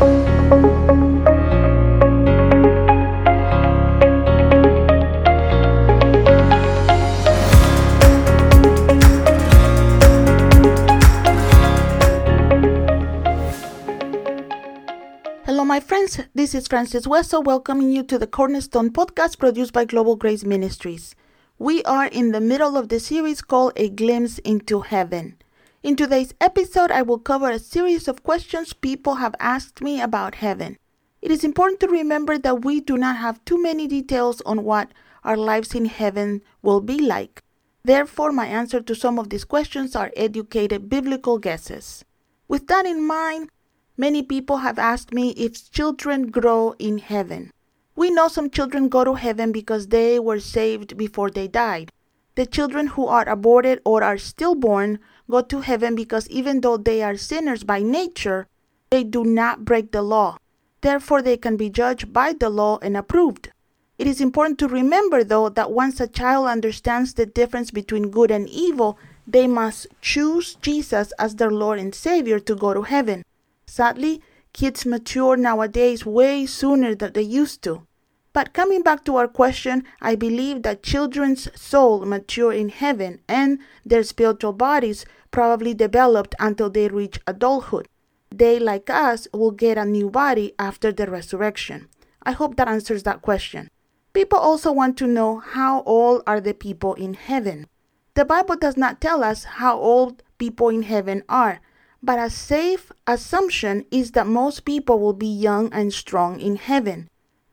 Hello, my friends. This is Francis Wesso welcoming you to the Cornerstone podcast produced by Global Grace Ministries. We are in the middle of the series called A Glimpse into Heaven. In today's episode, I will cover a series of questions people have asked me about heaven. It is important to remember that we do not have too many details on what our lives in heaven will be like. Therefore, my answer to some of these questions are educated biblical guesses. With that in mind, Many people have asked me if children grow in heaven. We know some children go to heaven because they were saved before they died. The children who are aborted or are stillborn go to heaven because even though they are sinners by nature, they do not break the law. Therefore, they can be judged by the law and approved. It is important to remember, though, that once a child understands the difference between good and evil, they must choose Jesus as their Lord and Savior to go to heaven. Sadly, kids mature nowadays way sooner than they used to. But coming back to our question, I believe that children's soul mature in heaven and their spiritual bodies probably developed until they reach adulthood. They, like us, will get a new body after the resurrection. I hope that answers that question. People also want to know how old are the people in heaven. The Bible does not tell us how old people in heaven are, but a safe assumption is that most people will be young and strong in heaven.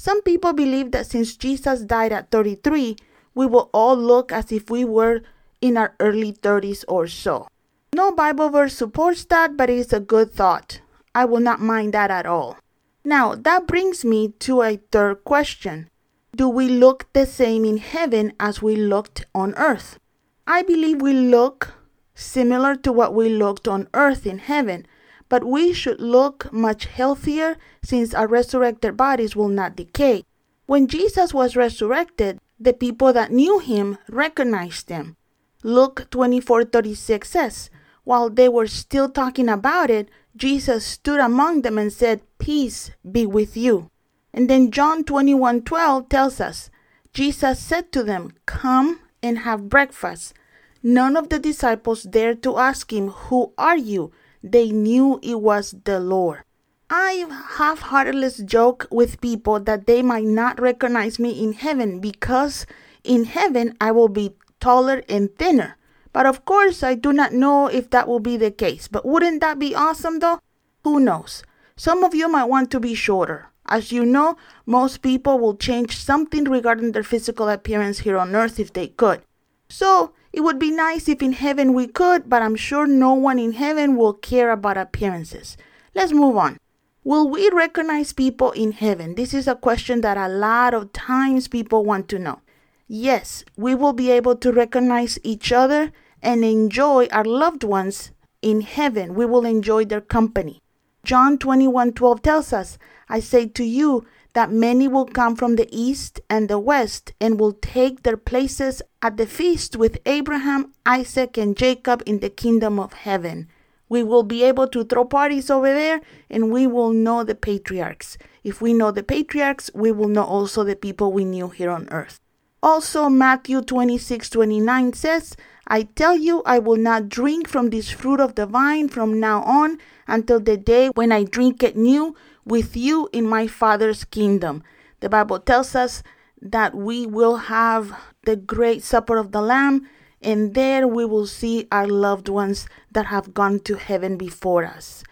Some people believe that since Jesus died at 33, we will all look as if we were in our early 30s or so. No Bible verse supports that, but it is a good thought. I will not mind that at all. Now, that brings me to a third question Do we look the same in heaven as we looked on earth? I believe we look similar to what we looked on earth in heaven, but we should look much healthier since our resurrected bodies will not decay. When Jesus was resurrected, the people that knew him recognized him. Luke 24:36 says, while they were still talking about it, Jesus stood among them and said, "Peace be with you." And then John 21:12 tells us, Jesus said to them, "Come and have breakfast." None of the disciples dared to ask him, Who are you? They knew it was the Lord. I half heartedly joke with people that they might not recognize me in heaven because in heaven I will be taller and thinner. But of course, I do not know if that will be the case. But wouldn't that be awesome though? Who knows? Some of you might want to be shorter. As you know, most people will change something regarding their physical appearance here on earth if they could. So, it would be nice if in heaven we could, but I'm sure no one in heaven will care about appearances. Let's move on. Will we recognize people in heaven? This is a question that a lot of times people want to know. Yes, we will be able to recognize each other and enjoy our loved ones in heaven. We will enjoy their company. John 21:12 tells us, I say to you that many will come from the east and the west and will take their places at the feast with Abraham, Isaac, and Jacob in the kingdom of heaven. We will be able to throw parties over there and we will know the patriarchs. If we know the patriarchs, we will know also the people we knew here on earth. Also, Matthew 26 29 says, I tell you, I will not drink from this fruit of the vine from now on until the day when I drink it new with you in my Father's kingdom. The Bible tells us that we will have the great supper of the Lamb, and there we will see our loved ones that have gone to heaven before us.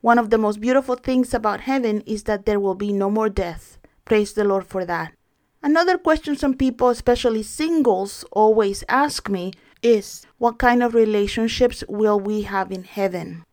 One of the most beautiful things about heaven is that there will be no more death. Praise the Lord for that. Another question some people, especially singles, always ask me is what kind of relationships will we have in heaven?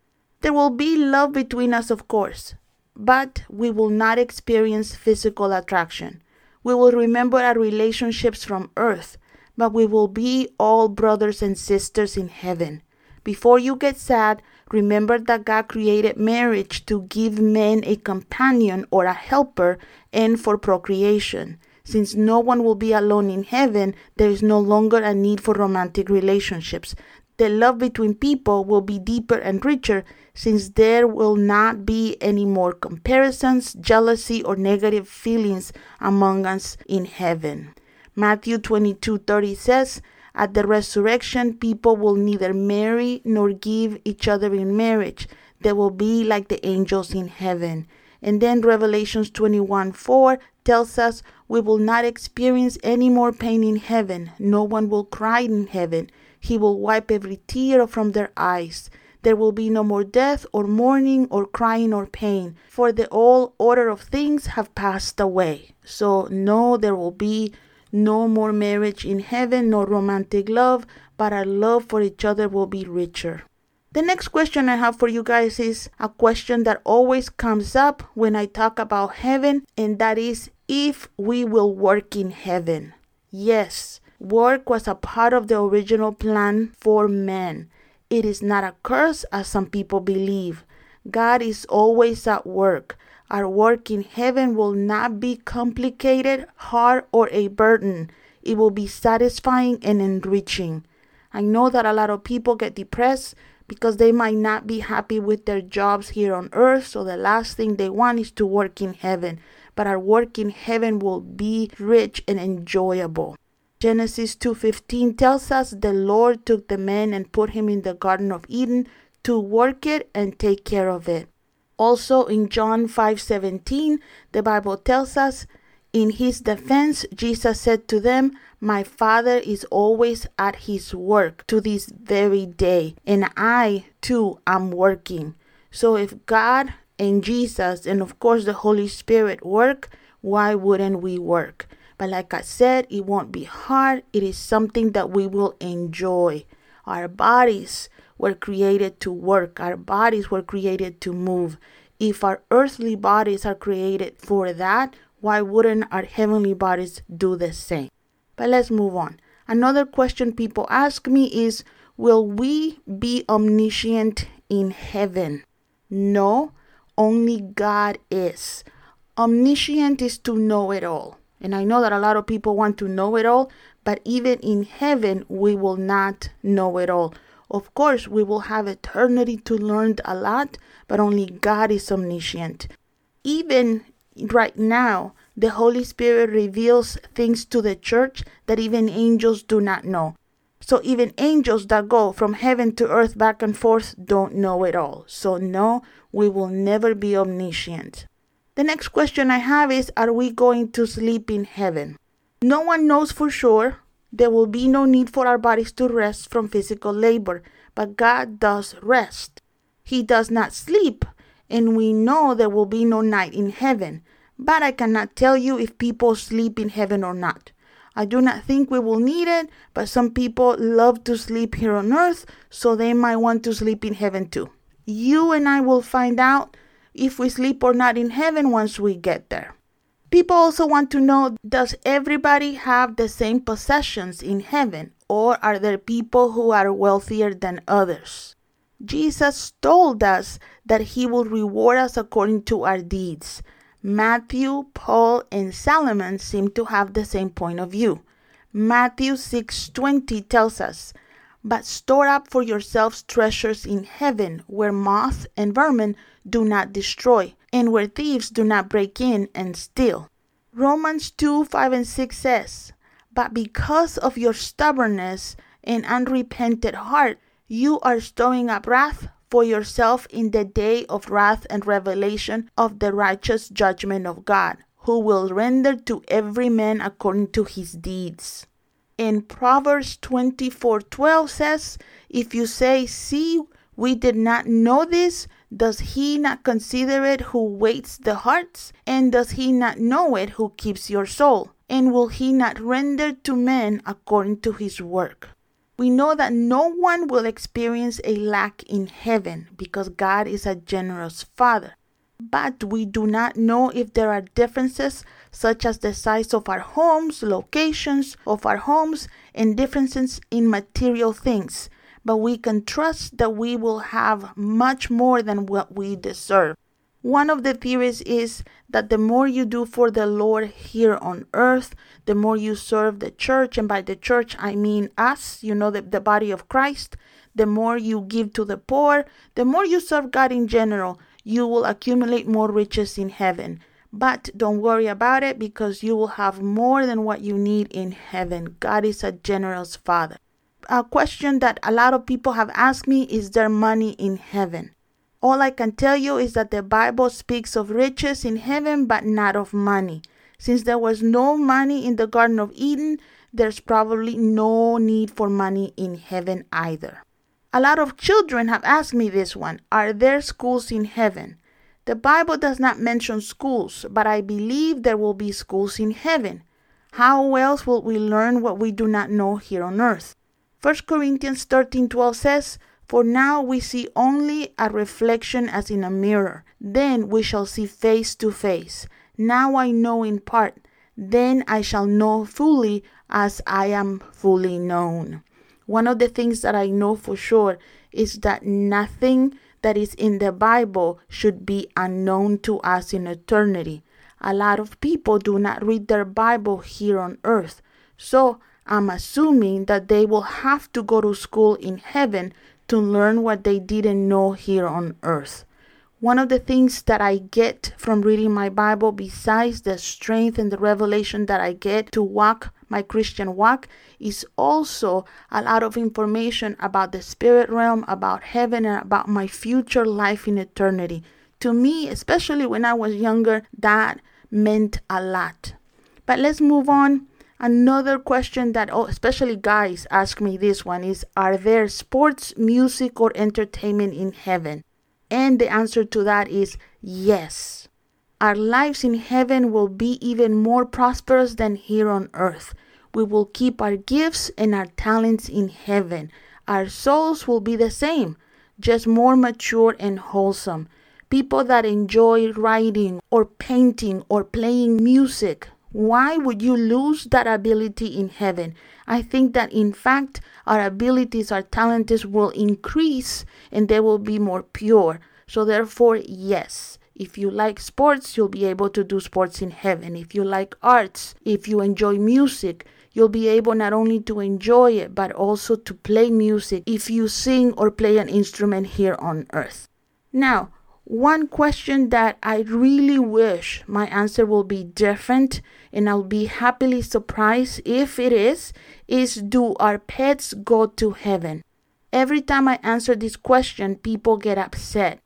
There will be love between us, of course, but we will not experience physical attraction. We will remember our relationships from earth, but we will be all brothers and sisters in heaven. Before you get sad, remember that God created marriage to give men a companion or a helper and for procreation. Since no one will be alone in heaven, there is no longer a need for romantic relationships. The love between people will be deeper and richer since there will not be any more comparisons, jealousy, or negative feelings among us in heaven. Matthew 22:30 says, at the resurrection, people will neither marry nor give each other in marriage. They will be like the angels in heaven. And then Revelations 21 4 tells us we will not experience any more pain in heaven. No one will cry in heaven. He will wipe every tear from their eyes. There will be no more death or mourning or crying or pain, for the old order of things have passed away. So, no, there will be no more marriage in heaven, no romantic love, but our love for each other will be richer. The next question I have for you guys is a question that always comes up when I talk about heaven, and that is if we will work in heaven. Yes, work was a part of the original plan for men. It is not a curse as some people believe. God is always at work. Our work in heaven will not be complicated, hard, or a burden. It will be satisfying and enriching. I know that a lot of people get depressed because they might not be happy with their jobs here on earth, so the last thing they want is to work in heaven. But our work in heaven will be rich and enjoyable. Genesis 2:15 tells us the Lord took the man and put him in the garden of Eden to work it and take care of it. Also in John 5:17, the Bible tells us, in his defense, Jesus said to them, "My Father is always at his work to this very day, and I too am working." So if God and Jesus and of course the Holy Spirit work, why wouldn't we work? But like I said, it won't be hard. It is something that we will enjoy. Our bodies were created to work, our bodies were created to move. If our earthly bodies are created for that, why wouldn't our heavenly bodies do the same? But let's move on. Another question people ask me is Will we be omniscient in heaven? No, only God is. Omniscient is to know it all. And I know that a lot of people want to know it all, but even in heaven, we will not know it all. Of course, we will have eternity to learn a lot, but only God is omniscient. Even right now, the Holy Spirit reveals things to the church that even angels do not know. So even angels that go from heaven to earth back and forth don't know it all. So no, we will never be omniscient. The next question I have is Are we going to sleep in heaven? No one knows for sure. There will be no need for our bodies to rest from physical labor, but God does rest. He does not sleep, and we know there will be no night in heaven. But I cannot tell you if people sleep in heaven or not. I do not think we will need it, but some people love to sleep here on earth, so they might want to sleep in heaven too. You and I will find out if we sleep or not in heaven once we get there. People also want to know does everybody have the same possessions in heaven, or are there people who are wealthier than others? Jesus told us that he will reward us according to our deeds. Matthew, Paul, and Solomon seem to have the same point of view. Matthew 6:20 tells us, "But store up for yourselves treasures in heaven, where moth and vermin do not destroy, and where thieves do not break in and steal." Romans 2 5 and 6 says, But because of your stubbornness and unrepented heart, you are storing up wrath for yourself in the day of wrath and revelation of the righteous judgment of God, who will render to every man according to his deeds. In Proverbs 24:12 says, If you say, See, we did not know this, does he not consider it who weights the hearts? And does he not know it who keeps your soul? And will he not render to men according to his work? We know that no one will experience a lack in heaven because God is a generous Father. But we do not know if there are differences such as the size of our homes, locations of our homes, and differences in material things but we can trust that we will have much more than what we deserve. One of the theories is that the more you do for the Lord here on earth, the more you serve the church, and by the church I mean us, you know, the, the body of Christ, the more you give to the poor, the more you serve God in general, you will accumulate more riches in heaven. But don't worry about it because you will have more than what you need in heaven. God is a generous Father. A question that a lot of people have asked me is there money in heaven? All I can tell you is that the Bible speaks of riches in heaven, but not of money. Since there was no money in the Garden of Eden, there's probably no need for money in heaven either. A lot of children have asked me this one Are there schools in heaven? The Bible does not mention schools, but I believe there will be schools in heaven. How else will we learn what we do not know here on earth? 1 Corinthians 13:12 says, For now we see only a reflection as in a mirror, then we shall see face to face. Now I know in part, then I shall know fully as I am fully known. One of the things that I know for sure is that nothing that is in the Bible should be unknown to us in eternity. A lot of people do not read their Bible here on earth. So I'm assuming that they will have to go to school in heaven to learn what they didn't know here on earth. One of the things that I get from reading my Bible, besides the strength and the revelation that I get to walk my Christian walk, is also a lot of information about the spirit realm, about heaven, and about my future life in eternity. To me, especially when I was younger, that meant a lot. But let's move on. Another question that oh, especially guys ask me this one is Are there sports, music, or entertainment in heaven? And the answer to that is yes. Our lives in heaven will be even more prosperous than here on earth. We will keep our gifts and our talents in heaven. Our souls will be the same, just more mature and wholesome. People that enjoy writing or painting or playing music, why would you lose that ability in heaven? I think that in fact, our abilities, our talents will increase and they will be more pure. So, therefore, yes. If you like sports, you'll be able to do sports in heaven. If you like arts, if you enjoy music, you'll be able not only to enjoy it, but also to play music if you sing or play an instrument here on earth. Now, one question that I really wish my answer will be different, and I'll be happily surprised if it is, is do our pets go to heaven? Every time I answer this question, people get upset.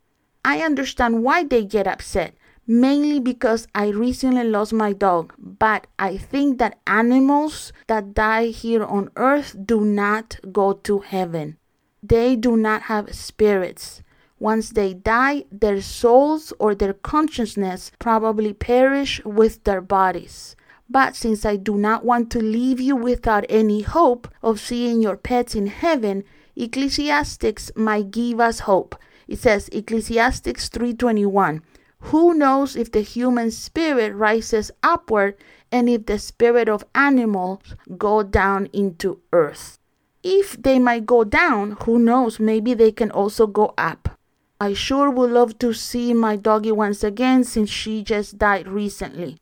I understand why they get upset, mainly because I recently lost my dog, but I think that animals that die here on earth do not go to heaven. They do not have spirits. Once they die, their souls or their consciousness probably perish with their bodies. But since I do not want to leave you without any hope of seeing your pets in heaven, Ecclesiastics might give us hope. It says Ecclesiastics 3:21, "Who knows if the human spirit rises upward and if the spirit of animals go down into earth?" If they might go down, who knows, maybe they can also go up. I sure would love to see my doggy once again since she just died recently.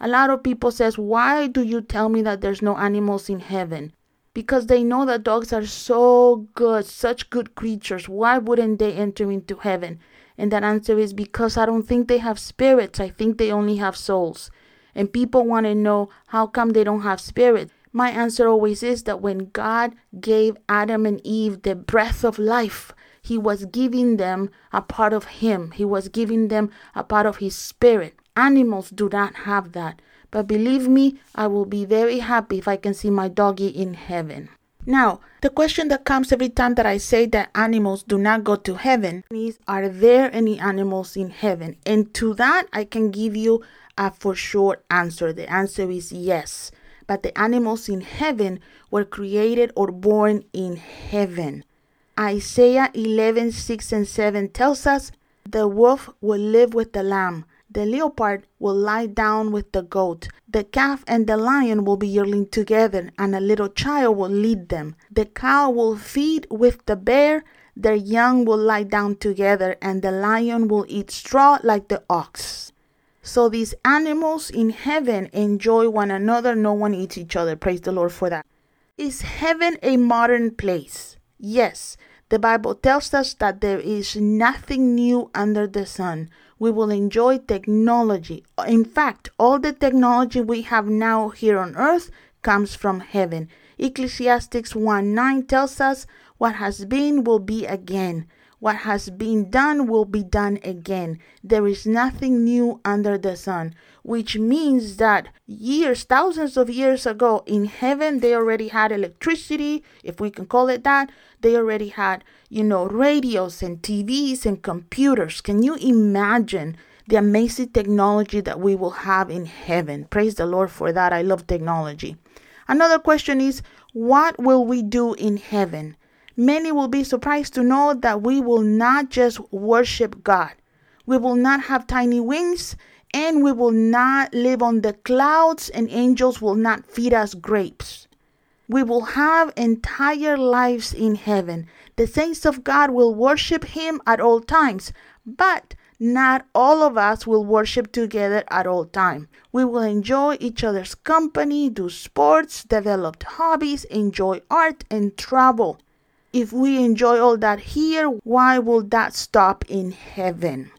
A lot of people says, "Why do you tell me that there's no animals in heaven?" Because they know that dogs are so good, such good creatures. Why wouldn't they enter into heaven? And that answer is because I don't think they have spirits. I think they only have souls. And people want to know how come they don't have spirits. My answer always is that when God gave Adam and Eve the breath of life, he was giving them a part of Him, He was giving them a part of His Spirit. Animals do not have that. But believe me, I will be very happy if I can see my doggy in heaven. Now, the question that comes every time that I say that animals do not go to heaven is Are there any animals in heaven? And to that, I can give you a for sure answer. The answer is yes. But the animals in heaven were created or born in heaven. Isaiah 11 6 and 7 tells us, The wolf will live with the lamb, the leopard will lie down with the goat, the calf and the lion will be yearling together, and a little child will lead them. The cow will feed with the bear, their young will lie down together, and the lion will eat straw like the ox. So these animals in heaven enjoy one another, no one eats each other. Praise the Lord for that. Is heaven a modern place? Yes, The Bible tells us that there is nothing new under the sun. We will enjoy technology. In fact, all the technology we have now here on earth comes from heaven. Ecclesiastes 1 9 tells us, What has been will be again. What has been done will be done again. There is nothing new under the sun, which means that years, thousands of years ago in heaven, they already had electricity, if we can call it that. They already had, you know, radios and TVs and computers. Can you imagine the amazing technology that we will have in heaven? Praise the Lord for that. I love technology. Another question is, what will we do in heaven? Many will be surprised to know that we will not just worship God. We will not have tiny wings and we will not live on the clouds and angels will not feed us grapes. We will have entire lives in heaven. The saints of God will worship Him at all times, but not all of us will worship together at all time. We will enjoy each other's company, do sports, develop hobbies, enjoy art, and travel. If we enjoy all that here, why will that stop in heaven?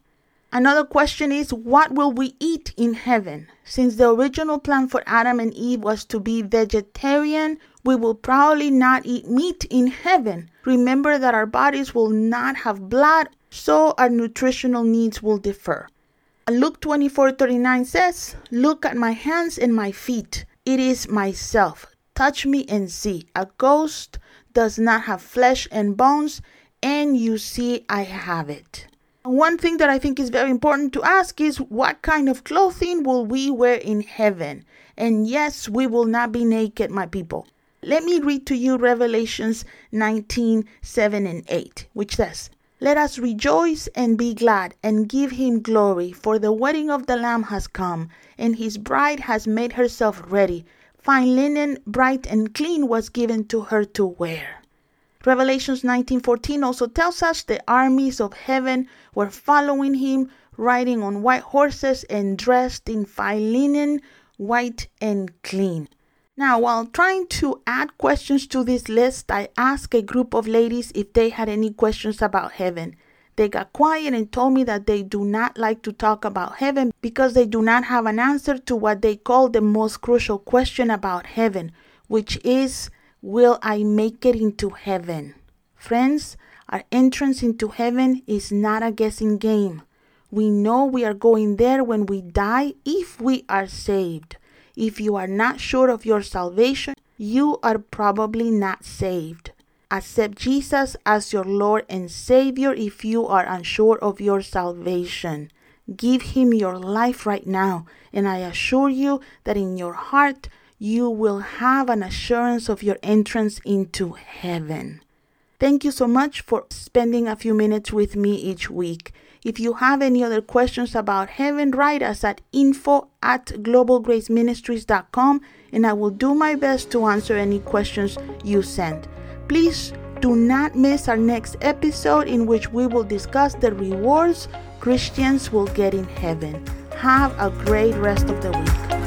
Another question is what will we eat in heaven? Since the original plan for Adam and Eve was to be vegetarian, we will probably not eat meat in heaven. Remember that our bodies will not have blood, so our nutritional needs will differ. Luke 24:39 says, "Look at my hands and my feet. It is myself. Touch me and see. A ghost does not have flesh and bones, and you see I have it. One thing that I think is very important to ask is what kind of clothing will we wear in heaven? And yes, we will not be naked, my people. Let me read to you Revelations 19 7 and 8, which says, Let us rejoice and be glad and give him glory, for the wedding of the Lamb has come, and his bride has made herself ready. Fine linen, bright and clean, was given to her to wear. Revelations 19:14 also tells us the armies of heaven were following him, riding on white horses and dressed in fine linen, white and clean. Now, while trying to add questions to this list, I asked a group of ladies if they had any questions about heaven. They got quiet and told me that they do not like to talk about heaven because they do not have an answer to what they call the most crucial question about heaven, which is Will I make it into heaven? Friends, our entrance into heaven is not a guessing game. We know we are going there when we die if we are saved. If you are not sure of your salvation, you are probably not saved. Accept Jesus as your Lord and Savior if you are unsure of your salvation. Give Him your life right now, and I assure you that in your heart you will have an assurance of your entrance into heaven. Thank you so much for spending a few minutes with me each week. If you have any other questions about heaven, write us at info at globalgraceministries.com and I will do my best to answer any questions you send. Please do not miss our next episode in which we will discuss the rewards Christians will get in heaven. Have a great rest of the week.